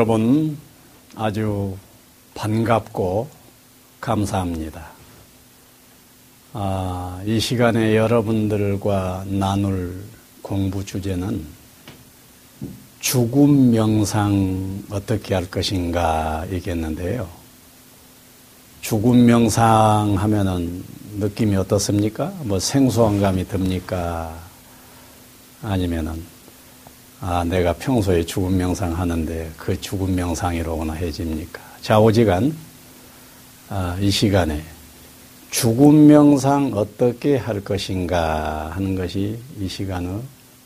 여러분 아주 반갑고 감사합니다. 아, 이 시간에 여러분들과 나눌 공부 주제는 죽음 명상 어떻게 할 것인가 이겠는데요. 죽음 명상 하면은 느낌이 어떻습니까? 뭐 생소한 감이 듭니까? 아니면은 아, 내가 평소에 죽음 명상 하는데 그 죽음 명상이로구나 해집니까? 좌우지간 아, 이 시간에 죽음 명상 어떻게 할 것인가 하는 것이 이 시간의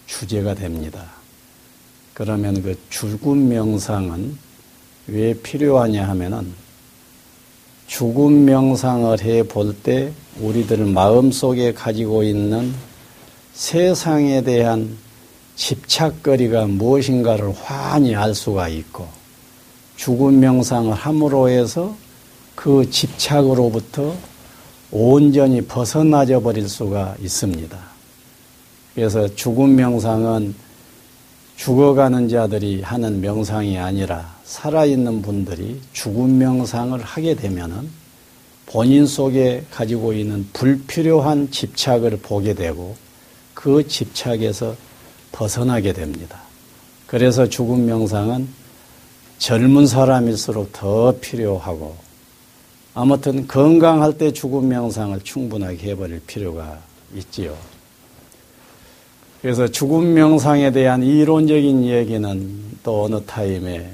주제가 됩니다. 그러면 그 죽음 명상은 왜 필요하냐 하면은 죽음 명상을 해 볼 때 우리들 마음속에 가지고 있는 세상에 대한 집착거리가 무엇인가를 환히 알 수가 있고 죽음 명상을 함으로 해서 그 집착으로부터 온전히 벗어나져 버릴 수가 있습니다. 그래서 죽음 명상은 죽어가는 자들이 하는 명상이 아니라 살아있는 분들이 죽음 명상을 하게 되면은 본인 속에 가지고 있는 불필요한 집착을 보게 되고 그 집착에서 벗어나게 됩니다. 그래서 죽음 명상은 젊은 사람일수록 더 필요하고 아무튼 건강할 때 죽음 명상을 충분하게 해버릴 필요가 있지요. 그래서 죽음 명상에 대한 이론적인 얘기는 또 어느 타임에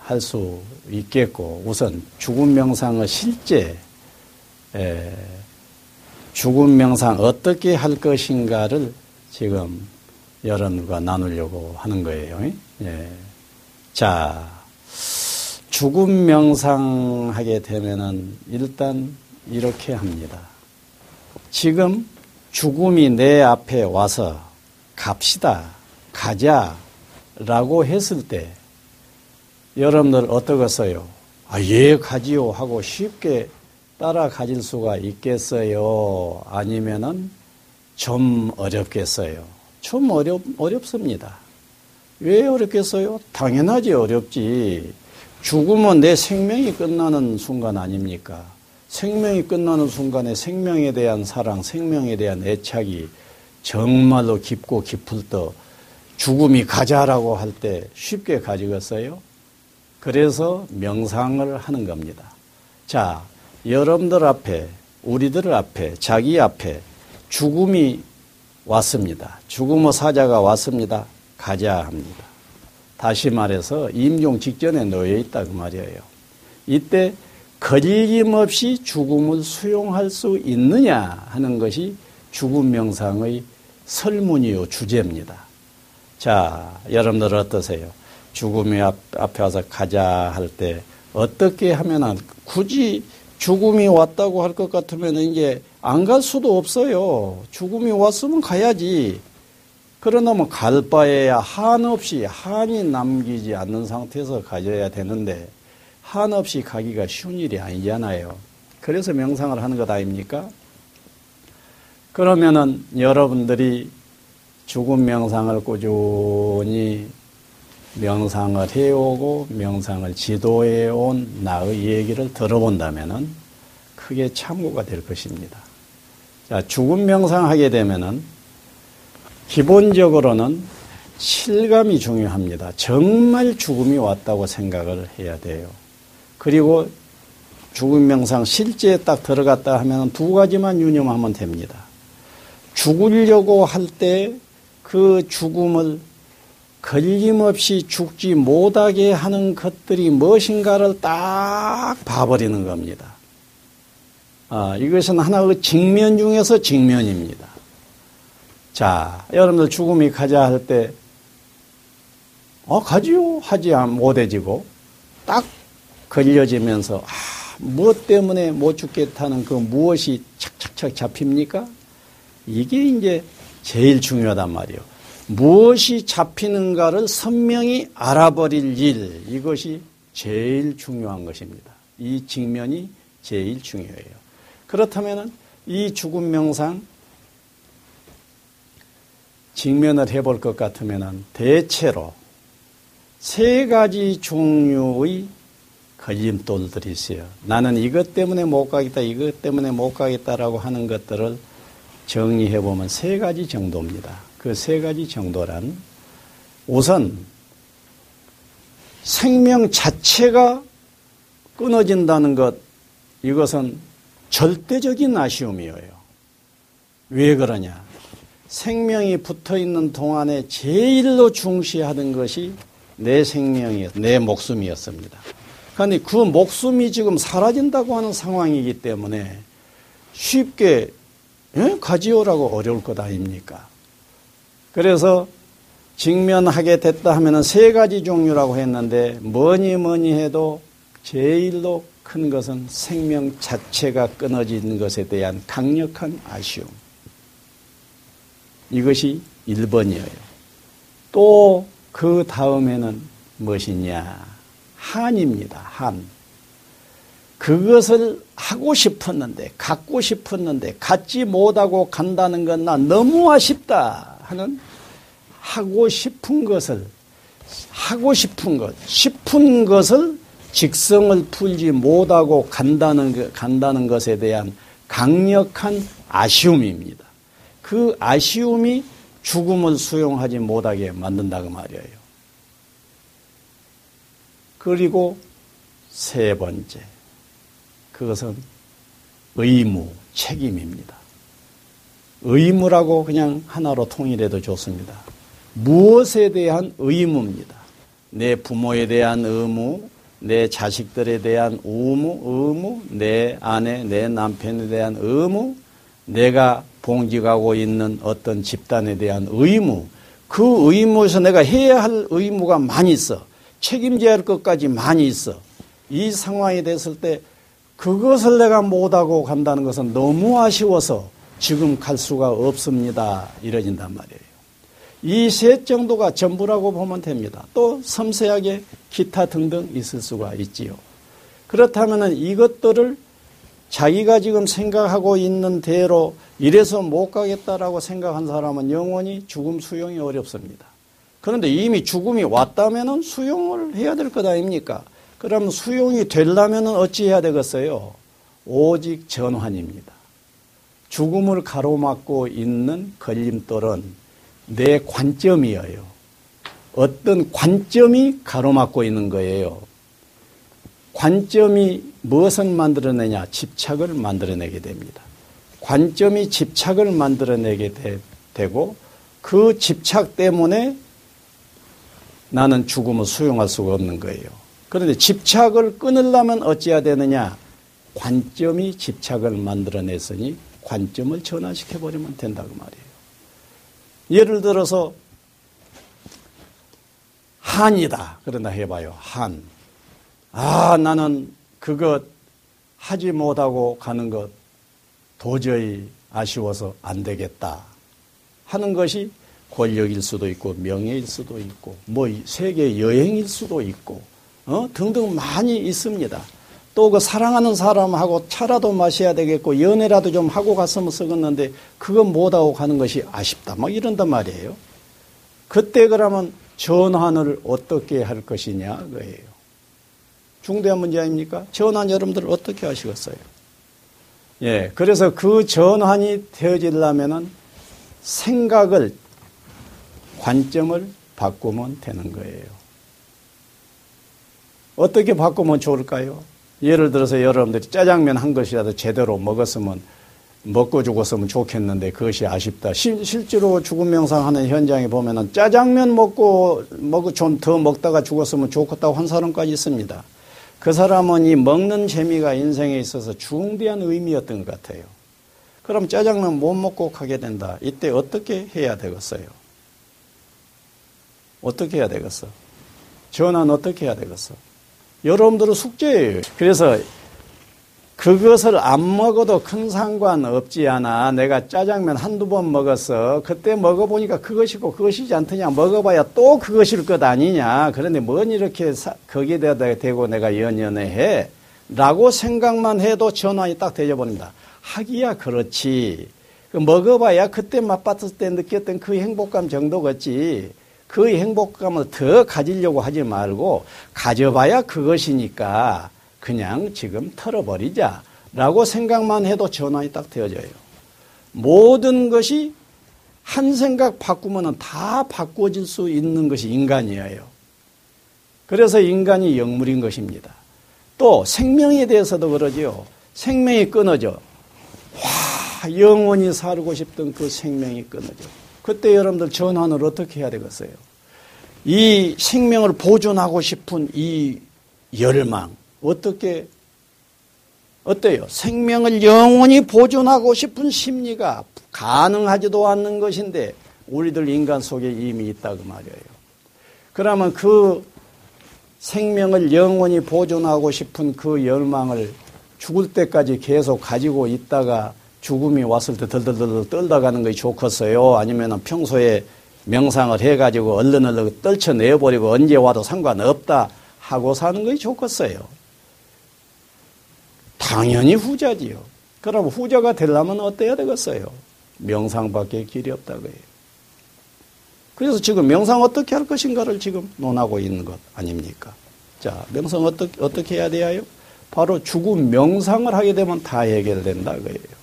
할 수 있겠고 우선 죽음 명상의 실제 죽음 명상 어떻게 할 것인가를 지금 여러분과 나누려고 하는 거예요. 예. 자, 죽음 명상하게 되면은 일단 이렇게 합니다. 지금 죽음이 내 앞에 와서 갑시다, 가자, 라고 했을 때 여러분들 어떠겠어요? 아, 예, 가지요 하고 쉽게 따라 가질 수가 있겠어요? 아니면은 좀 어렵겠어요? 좀 어렵, 어렵습니다. 왜 어렵겠어요? 당연하지, 어렵지. 죽으면 내 생명이 끝나는 순간 아닙니까? 생명이 끝나는 순간에 생명에 대한 사랑, 생명에 대한 애착이 정말로 깊고 깊을 때 죽음이 가자라고 할 때 쉽게 가지겠어요? 그래서 명상을 하는 겁니다. 자, 여러분들 앞에, 우리들 앞에, 자기 앞에 죽음이 왔습니다. 죽음의 사자가 왔습니다. 가자 합니다. 다시 말해서 임종 직전에 놓여 있다 그 말이에요. 이때 거리김없이 죽음을 수용할 수 있느냐 하는 것이 죽음 명상의 설문이요 주제입니다. 자, 여러분들 어떠세요? 죽음이 앞, 앞에 와서 가자 할 때 어떻게 하면 굳이 죽음이 왔다고 할 것 같으면 이제 안 갈 수도 없어요. 죽음이 왔으면 가야지. 그러나 뭐갈 바에야 한 없이 한이 남기지 않는 상태에서 가져야 되는데 한 없이 가기가 쉬운 일이 아니잖아요. 그래서 명상을 하는 것 아닙니까? 그러면은 여러분들이 죽음 명상을 꾸준히 명상을 해오고 명상을 지도해 온 나의 얘기를 들어본다면은 크게 참고가 될 것입니다. 자, 죽음 명상하게 되면은 기본적으로는 실감이 중요합니다. 정말 죽음이 왔다고 생각을 해야 돼요. 그리고 죽음 명상 실제에 딱 들어갔다 하면 두 가지만 유념하면 됩니다. 죽으려고 할 때 그 죽음을 걸림없이 죽지 못하게 하는 것들이 무엇인가를 딱 봐버리는 겁니다. 아, 이것은 하나의 직면 중에서 직면입니다. 자, 여러분들 죽음이 가자 할 때, 어, 가지요? 하지 못해지고, 딱 걸려지면서, 아, 무엇 때문에 못 죽겠다는 그 무엇이 착착착 잡힙니까? 이게 이제 제일 중요하단 말이에요. 무엇이 잡히는가를 선명히 알아버릴 일, 이것이 제일 중요한 것입니다. 이 직면이 제일 중요해요. 그렇다면 이 죽음 명상 직면을 해볼 것 같으면 대체로 세 가지 종류의 걸림돌들이 있어요. 나는 이것 때문에 못 가겠다, 이것 때문에 못 가겠다라고 하는 것들을 정리해 보면 세 가지 정도입니다. 그 세 가지 정도란 우선 생명 자체가 끊어진다는 것, 이것은 절대적인 아쉬움이에요. 왜 그러냐? 생명이 붙어 있는 동안에 제일로 중시하던 것이 내 생명이었, 내 목숨이었습니다. 그런데 그 목숨이 지금 사라진다고 하는 상황이기 때문에 쉽게 예? 가지오라고 어려울 것 아닙니까? 그래서 직면하게 됐다 하면은 세 가지 종류라고 했는데 뭐니 뭐니 해도 제일로 큰 것은 생명 자체가 끊어진 것에 대한 강력한 아쉬움. 이것이 1번이에요. 또 그 다음에는 무엇이냐? 한입니다. 한. 그것을 하고 싶었는데, 갖고 싶었는데, 갖지 못하고 간다는 건 나 너무 아쉽다 하는 하고 싶은 것을, 하고 싶은 것, 싶은 것을 직성을 풀지 못하고 간다는, 간다는 것에 대한 강력한 아쉬움입니다. 그 아쉬움이 죽음을 수용하지 못하게 만든다고 말이에요. 그리고 세 번째, 그것은 의무, 책임입니다. 의무라고 그냥 하나로 통일해도 좋습니다. 무엇에 대한 의무입니다. 내 부모에 대한 의무, 내 자식들에 대한 의무, 의무, 내 아내, 내 남편에 대한 의무, 내가 봉직하고 있는 어떤 집단에 대한 의무, 그 의무에서 내가 해야 할 의무가 많이 있어. 책임져야 할 것까지 많이 있어. 이 상황이 됐을 때 그것을 내가 못하고 간다는 것은 너무 아쉬워서 지금 갈 수가 없습니다. 이러진단 말이에요. 이 셋 정도가 전부라고 보면 됩니다. 또 섬세하게 기타 등등 있을 수가 있지요. 그렇다면 이것들을 자기가 지금 생각하고 있는 대로 이래서 못 가겠다라고 생각한 사람은 영원히 죽음 수용이 어렵습니다. 그런데 이미 죽음이 왔다면 수용을 해야 될 것 아닙니까? 그럼 수용이 되려면 어찌 해야 되겠어요? 오직 전환입니다. 죽음을 가로막고 있는 걸림돌은 내 관점이에요. 어떤 관점이 가로막고 있는 거예요. 관점이 무엇을 만들어내냐? 집착을 만들어내게 됩니다. 관점이 집착을 만들어내게 되, 고그 집착 때문에 나는 죽음을 수용할 수가 없는 거예요. 그런데 집착을 끊으려면 어찌해야 되느냐? 관점이 집착을 만들어냈으니 관점을 전환시켜버리면 된다고 말이에요. 예를 들어서 한이다. 그런다 해봐요. 한. 아, 나는 그것 하지 못하고 가는 것 도저히 아쉬워서 안 되겠다. 하는 것이 권력일 수도 있고 명예일 수도 있고 뭐 세계 여행일 수도 있고 어? 등등 많이 있습니다. 또 그 사랑하는 사람하고 차라도 마셔야 되겠고 연애라도 좀 하고 갔으면 쓰겠는데 그건 못하고 가는 것이 아쉽다. 막 이런단 말이에요. 그때 그러면 전환을 어떻게 할 것이냐 그예요. 중대한 문제 아닙니까? 전환 여러분들 어떻게 하시겠어요? 예, 그래서 그 전환이 되어지려면은 생각을 관점을 바꾸면 되는 거예요. 어떻게 바꾸면 좋을까요? 예를 들어서 여러분들이 짜장면 한 것이라도 제대로 먹었으면 먹고 죽었으면 좋겠는데 그것이 아쉽다. 실, 실제로 죽음 명상하는 현장에 보면은 짜장면 먹고 먹고 좀더 먹다가 죽었으면 좋겠다고 한 사람까지 있습니다. 그 사람은 이 먹는 재미가 인생에 있어서 중대한 의미였던 것 같아요. 그럼 짜장면 못 먹고 가게 된다. 이때 어떻게 해야 되겠어요? 어떻게 해야 되겠어? 전환 어떻게 해야 되겠어? 여러분들은 숙제예요. 그래서 그것을 안 먹어도 큰 상관 없지 않아. 내가 짜장면 한두 번 먹었어. 그때 먹어보니까 그것이고 그것이지 않더냐. 먹어봐야 또 그것일 것 아니냐. 그런데 뭔 이렇게 거기에 대고 내가 연연해 해. 라고 생각만 해도 전환이 딱 되어버린다. 하기야 그렇지. 그 먹어봐야 그때 맛봤을 때 느꼈던 그 행복감 정도겠지. 그 행복감을 더 가지려고 하지 말고 가져봐야 그것이니까 그냥 지금 털어버리자 라고 생각만 해도 전환이 딱 되어져요. 모든 것이 한 생각 바꾸면 다 바꿔질 수 있는 것이 인간이에요. 그래서 인간이 영물인 것입니다. 또 생명에 대해서도 그러지요. 생명이 끊어져. 와, 영원히 살고 싶던 그 생명이 끊어져. 그때 여러분들 전환을 어떻게 해야 되겠어요? 이 생명을 보존하고 싶은 이 열망, 어떻게, 어때요? 생명을 영원히 보존하고 싶은 심리가 가능하지도 않는 것인데, 우리들 인간 속에 이미 있다고 말이에요. 그러면 그 생명을 영원히 보존하고 싶은 그 열망을 죽을 때까지 계속 가지고 있다가 죽음이 왔을 때 덜덜덜 떨다 가는 것이 좋겠어요? 아니면 평소에 명상을 해가지고 얼른 얼른 떨쳐내버리고 언제 와도 상관없다 하고 사는 것이 좋겠어요? 당연히 후자지요. 그럼 후자가 되려면 어때야 되겠어요? 명상밖에 길이 없다고 해요. 그래서 지금 명상 어떻게 할 것인가를 지금 논하고 있는 것 아닙니까? 자, 명상 어떻게, 어떻게 해야 돼요? 바로 죽음 명상을 하게 되면 다 해결된다 그예요.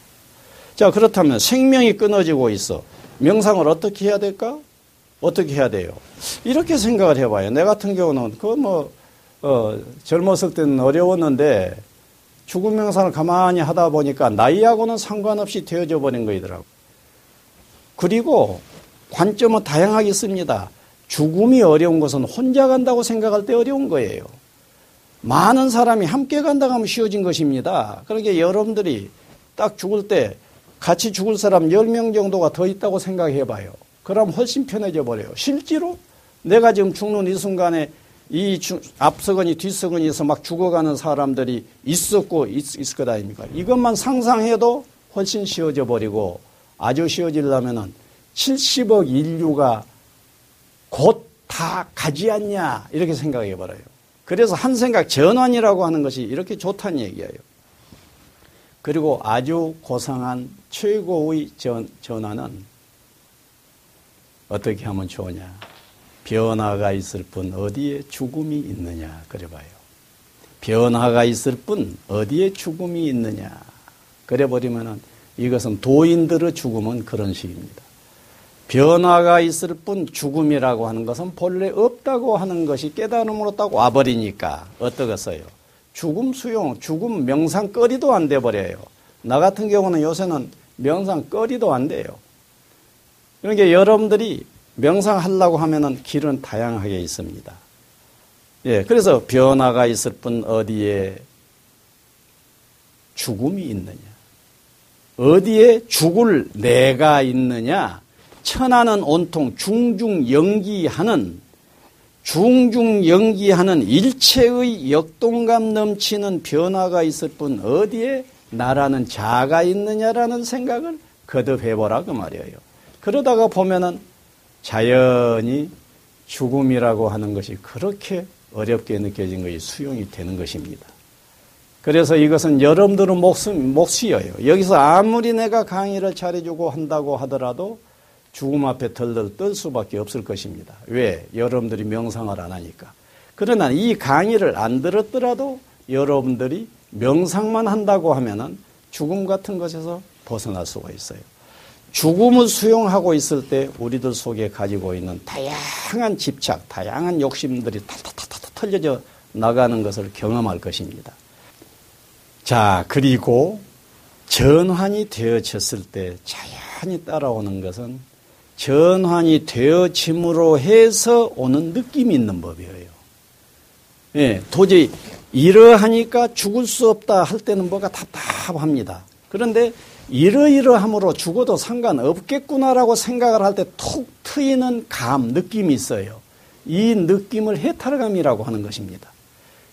자, 그렇다면 생명이 끊어지고 있어. 명상을 어떻게 해야 될까? 어떻게 해야 돼요? 이렇게 생각을 해봐요. 내 같은 경우는 그 뭐, 어, 젊었을 때는 어려웠는데 죽음 명상을 가만히 하다 보니까 나이하고는 상관없이 되어져 버린 거이더라고. 그리고 관점은 다양하게 있습니다. 죽음이 어려운 것은 혼자 간다고 생각할 때 어려운 거예요. 많은 사람이 함께 간다고 하면 쉬워진 것입니다. 그러니까 여러분들이 딱 죽을 때 같이 죽을 사람 10명 정도가 더 있다고 생각해 봐요. 그럼 훨씬 편해져 버려요. 실제로 내가 지금 죽는 이 순간에 이 앞서거니 뒤서거니에서 막 죽어가는 사람들이 있었고 있, 있을 것 아닙니까? 이것만 상상해도 훨씬 쉬워져 버리고 아주 쉬워지려면은 70억 인류가 곧 다 가지 않냐 이렇게 생각해 버려요. 그래서 한 생각 전환이라고 하는 것이 이렇게 좋다는 얘기예요. 그리고 아주 고상한 최고의 전, 전환은 어떻게 하면 좋으냐. 변화가 있을 뿐 어디에 죽음이 있느냐. 그래 봐요. 변화가 있을 뿐 어디에 죽음이 있느냐. 그래 버리면은 이것은 도인들의 죽음은 그런 식입니다. 변화가 있을 뿐 죽음이라고 하는 것은 본래 없다고 하는 것이 깨달음으로 딱 와버리니까 어떠겠어요? 죽음 수용, 죽음 명상거리도 안 돼버려요. 나 같은 경우는 요새는 명상거리도 안 돼요. 그러니까 여러분들이 명상하려고 하면은 길은 다양하게 있습니다. 예, 그래서 변화가 있을 뿐 어디에 죽음이 있느냐? 어디에 죽을 내가 있느냐? 천하는 온통 중중 연기하는 중중 연기하는 일체의 역동감 넘치는 변화가 있을 뿐 어디에 나라는 자가 있느냐라는 생각을 거듭해보라 그 말이에요. 그러다가 보면은 자연이 죽음이라고 하는 것이 그렇게 어렵게 느껴진 것이 수용이 되는 것입니다. 그래서 이것은 여러분들은 몫은 몫이에요. 여기서 아무리 내가 강의를 잘해주고 한다고 하더라도 죽음 앞에 덜덜 떨 수밖에 없을 것입니다. 왜? 여러분들이 명상을 안 하니까. 그러나 이 강의를 안 들었더라도 여러분들이 명상만 한다고 하면은 죽음 같은 것에서 벗어날 수가 있어요. 죽음을 수용하고 있을 때 우리들 속에 가지고 있는 다양한 집착, 다양한 욕심들이 탈탈탈탈 털려져 나가는 것을 경험할 것입니다. 자, 그리고 전환이 되어졌을 때 자연히 따라오는 것은 전환이 되어짐으로 해서 오는 느낌이 있는 법이에요. 예, 도저히 이러하니까 죽을 수 없다 할 때는 뭐가 답답합니다. 그런데 이러이러함으로 죽어도 상관없겠구나라고 생각을 할때툭 트이는 감, 느낌이 있어요. 이 느낌을 해탈감이라고 하는 것입니다.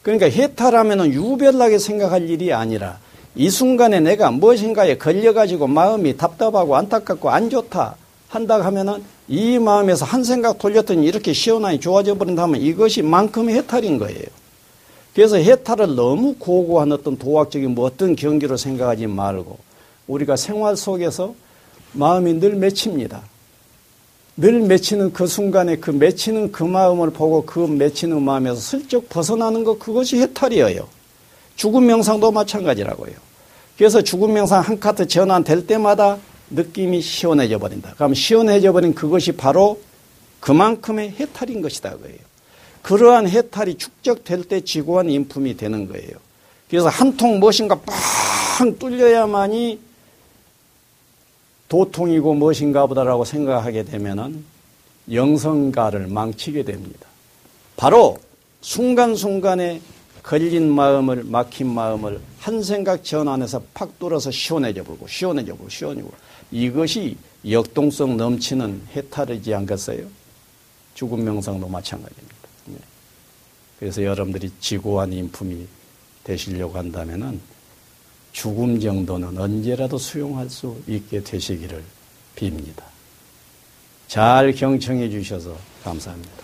그러니까 해탈하면 유별나게 생각할 일이 아니라 이 순간에 내가 무엇인가에 걸려가지고 마음이 답답하고 안타깝고 안 좋다 한다 하면은 이 마음에서 한 생각 돌렸더니 이렇게 시원하게 좋아져 버린다면 이것이 만큼 해탈인 거예요. 그래서 해탈을 너무 고고한 어떤 도학적인 뭐 어떤 경기로 생각하지 말고 우리가 생활 속에서 마음이 늘 맺힙니다. 늘 맺히는 그 순간에 그 맺히는 그 마음을 보고 그 맺히는 마음에서 슬쩍 벗어나는 것 그것이 해탈이에요. 죽음 명상도 마찬가지라고요. 그래서 죽음 명상 한 카트 전환될 때마다 느낌이 시원해져 버린다. 그럼 시원해져 버린 그것이 바로 그만큼의 해탈인 것이다 그예요. 그러한 해탈이 축적될 때 지구한 인품이 되는 거예요. 그래서 한 통 무엇인가 빵 뚫려야만이 도통이고 무엇인가 보다라고 생각하게 되면은 영성가를 망치게 됩니다. 바로 순간순간에 걸린 마음을 막힌 마음을 한 생각 전환해서 팍 뚫어서 시원해져 버리고 시원해져 버리고 시원해져 버리고 이것이 역동성 넘치는 해탈이지 않겠어요? 죽음 명상도 마찬가지입니다. 네. 그래서 여러분들이 지고한 인품이 되시려고 한다면은 죽음 정도는 언제라도 수용할 수 있게 되시기를 빕니다. 잘 경청해 주셔서 감사합니다.